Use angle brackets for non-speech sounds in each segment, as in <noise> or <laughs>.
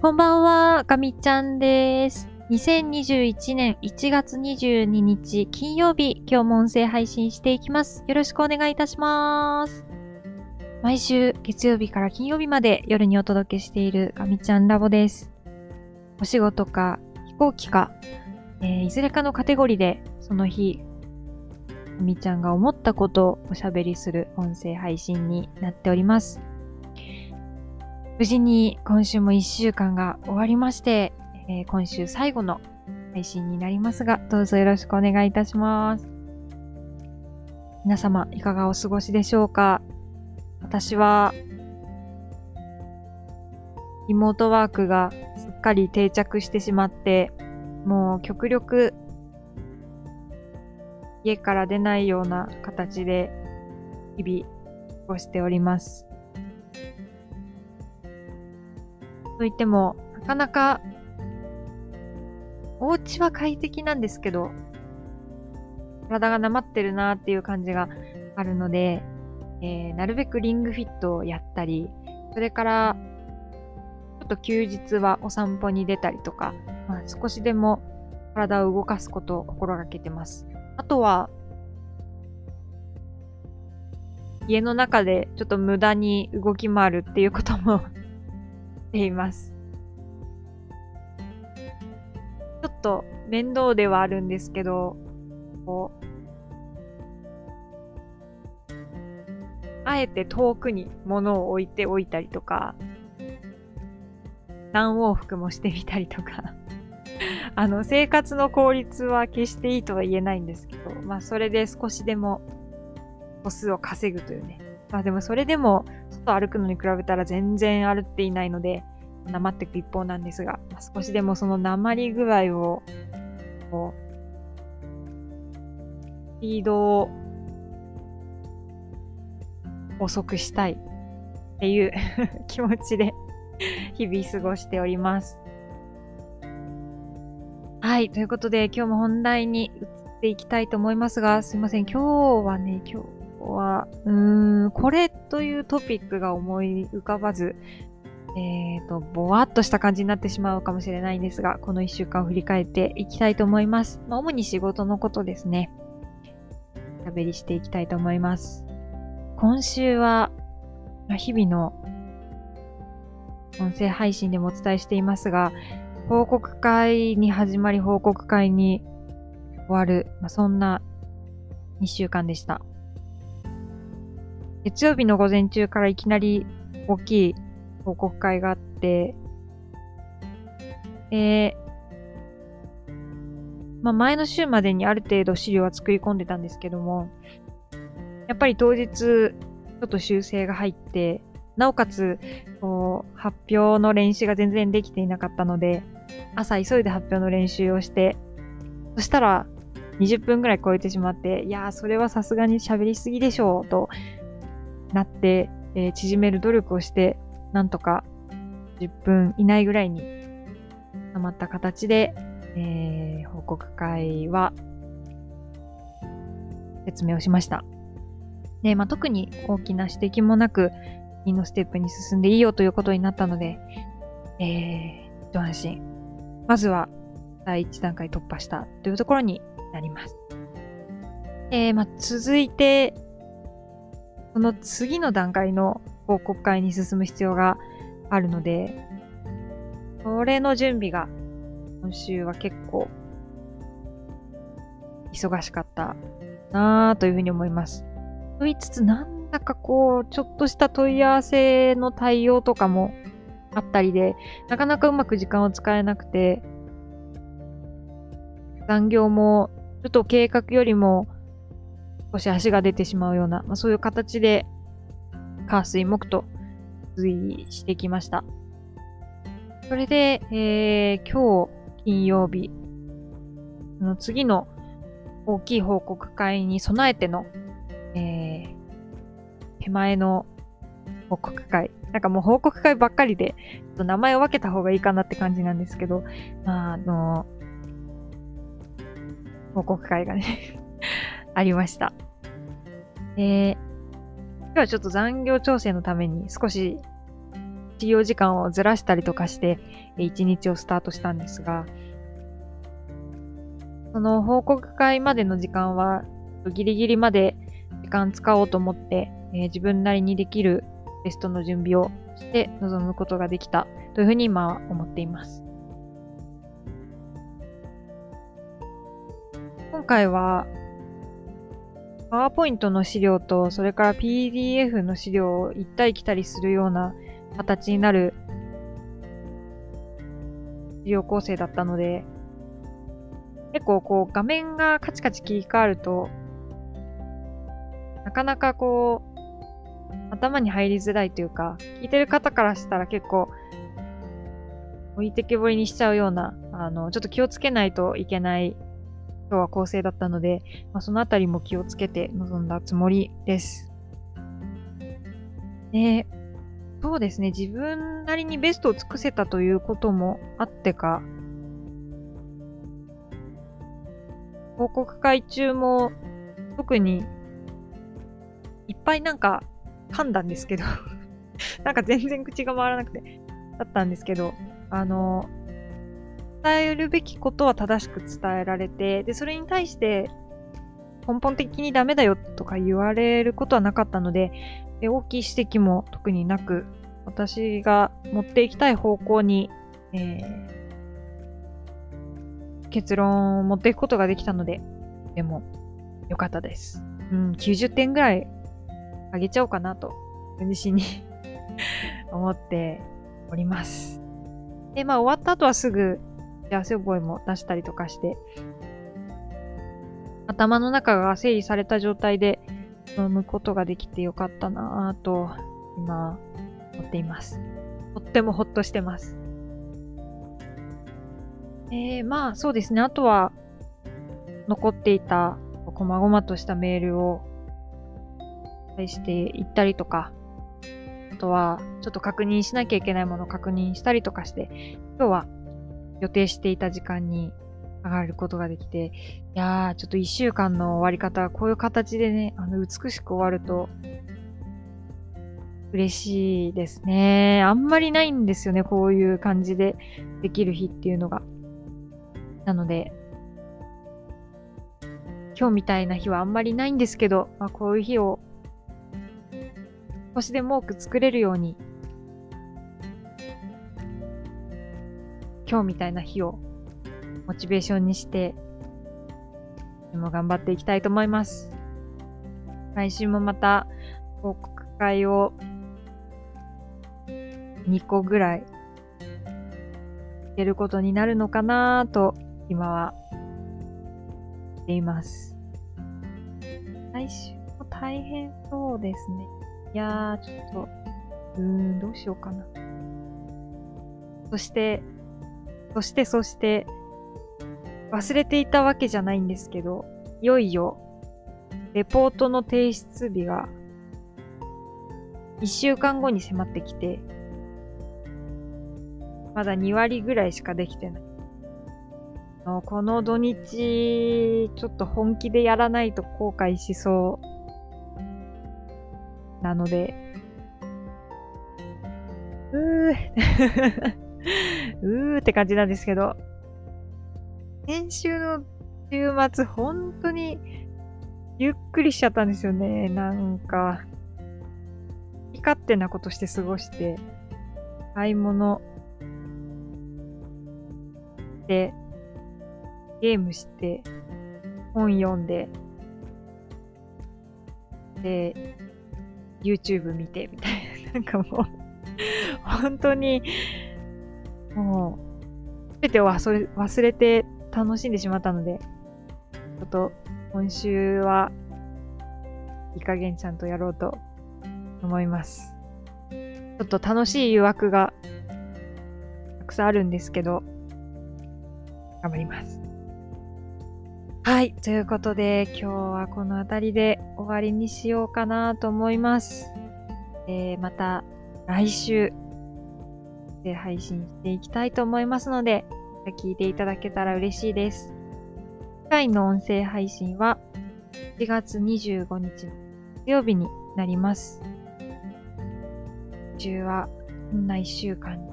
こんばんは、かみちゃんです。2021年1月22日金曜日、今日も音声配信していきます。よろしくお願いいたします。毎週月曜日から金曜日まで夜にお届けしているかみちゃんラボです。お仕事か飛行機か、えー、いずれかのカテゴリーでその日、かみちゃんが思ったことをおしゃべりする音声配信になっております。無事に今週も1週間が終わりまして、えー、今週最後の配信になりますが、どうぞよろしくお願いいたします。皆様、いかがお過ごしでしょうか？私は、リモートワークがすっかり定着してしまって、もう極力家から出ないような形で日々過ごしております。といっても、なかなか、お家は快適なんですけど、体がなまってるなっていう感じがあるので、えー、なるべくリングフィットをやったり、それから、ちょっと休日はお散歩に出たりとか、まあ、少しでも体を動かすことを心がけてます。あとは、家の中でちょっと無駄に動き回るっていうこともています。ちょっと面倒ではあるんですけど、こう、あえて遠くに物を置いておいたりとか、何往復もしてみたりとか <laughs> あの、生活の効率は決していいとは言えないんですけど、まあ、それで少しでも歩数を稼ぐというね。まあでもそれでも外歩くのに比べたら全然歩っていないので、なまっていく一方なんですが、まあ、少しでもそのなまり具合を、こう、スピードを遅くしたいっていう <laughs> 気持ちで日々過ごしております。はい。ということで、今日も本題に移っていきたいと思いますが、すいません。今日はね、今日は、うーん、これというトピックが思い浮かばず、えっ、ー、と、ぼわっとした感じになってしまうかもしれないんですが、この一週間を振り返っていきたいと思います。まあ、主に仕事のことですね。喋りしていきたいと思います。今週は、日々の音声配信でもお伝えしていますが、報告会に始まり報告会に終わる、まあ、そんな2週間でした。月曜日の午前中からいきなり大きい報告会があって、え、まあ、前の週までにある程度資料は作り込んでたんですけども、やっぱり当日、ちょっと修正が入って、なおかつ、こう、発表の練習が全然できていなかったので、朝急いで発表の練習をして、そしたら、20分くらい超えてしまって、いやー、それはさすがに喋りすぎでしょう、となって、えー、縮める努力をして、なんとか10分以内ぐらいに溜まった形で、えー、報告会は説明をしました。で、まあ、特に大きな指摘もなく、次のステップに進んでいいよということになったので、えー、一安心。まずは、第一段階突破したというところになります。えー、まあ、続いて、その次の段階の報告会に進む必要があるので、それの準備が今週は結構忙しかったなぁというふうに思います。と言いつつ、なんだかこう、ちょっとした問い合わせの対応とかもあったりで、なかなかうまく時間を使えなくて、残業もちょっと計画よりも少し足が出てしまうような、まあ、そういう形で、火水木と推移してきました。それで、えー、今日金曜日、の次の大きい報告会に備えての、えー、手前の報告会。なんかもう報告会ばっかりで、ちょっと名前を分けた方がいいかなって感じなんですけど、まあ、あの、報告会がねありました。えー、今日はちょっと残業調整のために少し治療時間をずらしたりとかして、一日をスタートしたんですが、その報告会までの時間は、ギリギリまで時間使おうと思って、えー、自分なりにできるテストの準備をして臨むことができたというふうに今は思っています。今回は、パワーポイントの資料と、それから PDF の資料を行ったり来たりするような形になる資料構成だったので、結構こう画面がカチカチ切り替わると、なかなかこう、頭に入りづらいというか、聞いてる方からしたら結構、置いてけぼりにしちゃうような、あの、ちょっと気をつけないといけない今日は構成だったので、まあ、そのあたりも気をつけて臨んだつもりです。で、そうですね、自分なりにベストを尽くせたということもあってか、報告会中も特にいっぱいなんか噛んだんですけど <laughs> なんか全然口が回らなくて、だったんですけど、あの、伝えるべきことは正しく伝えられて、で、それに対して根本的にダメだよとか言われることはなかったので、で大きい指摘も特になく、私が持っていきたい方向に、えー、結論を持っていくことができたので、でも、良かったです。うん、90点ぐらいあげちゃおうかなと、自身に <laughs> 思っております。で、まあ終わった後はすぐ幸せ覚えも出したりとかして、頭の中が整理された状態で飲むことができてよかったなぁと、今、思っています。とってもほっとしてます。えー、まあそうですね。あとは、残っていた、こまごまとしたメールを、返していったりとか、あとは、ちょっと確認しなきゃいけないものを確認したりとかして、今日は予定していた時間に上がることができて、いやー、ちょっと一週間の終わり方はこういう形でね、あの、美しく終わると、嬉しいですね。あんまりないんですよね、こういう感じでできる日っていうのが。なので、今日みたいな日はあんまりないんですけど、まあ、こういう日を少しでも多く作れるように今日みたいな日をモチベーションにして、でも頑張っていきたいと思います。来週もまた報告会を2個ぐらいやることになるのかなと今はっています。来週も大変そうですね。いやー、ちょっと、うーん、どうしようかな。そして、そしてそして、忘れていたわけじゃないんですけど、いよいよ、レポートの提出日が、1週間後に迫ってきて、まだ2割ぐらいしかできてない。この土日、ちょっと本気でやらないと後悔しそうなので、うーうーって感じなんですけど、先週の週末、本当にゆっくりしちゃったんですよね。なんか、好き勝手なことして過ごして、買い物で、ゲームして、本読んで、で、YouTube 見て、みたいな。なんかもう本当に、もう、すべてを忘れ忘れて楽しんでしまったので、ちょっと今週はいい加減ちゃんとやろうと思います。ちょっと楽しい誘惑がたくさんあるんですけど、頑張ります。はい。ということで、今日はこの辺りで終わりにしようかなと思います。えー、また来週で配信していきたいと思いますので、聞いていただけたら嬉しいです。次回の音声配信は4月25日の月曜日になります。週はこんな一週間に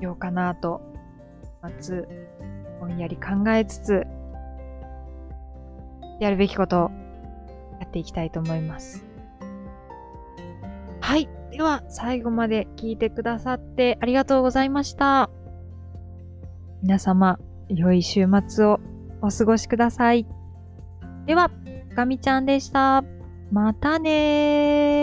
ようかなと、夏、ぼんやり考えつつ、やるべきことをやっていきたいと思います。はい。では、最後まで聞いてくださってありがとうございました。皆様、良い週末をお過ごしください。では、ガミちゃんでした。またねー。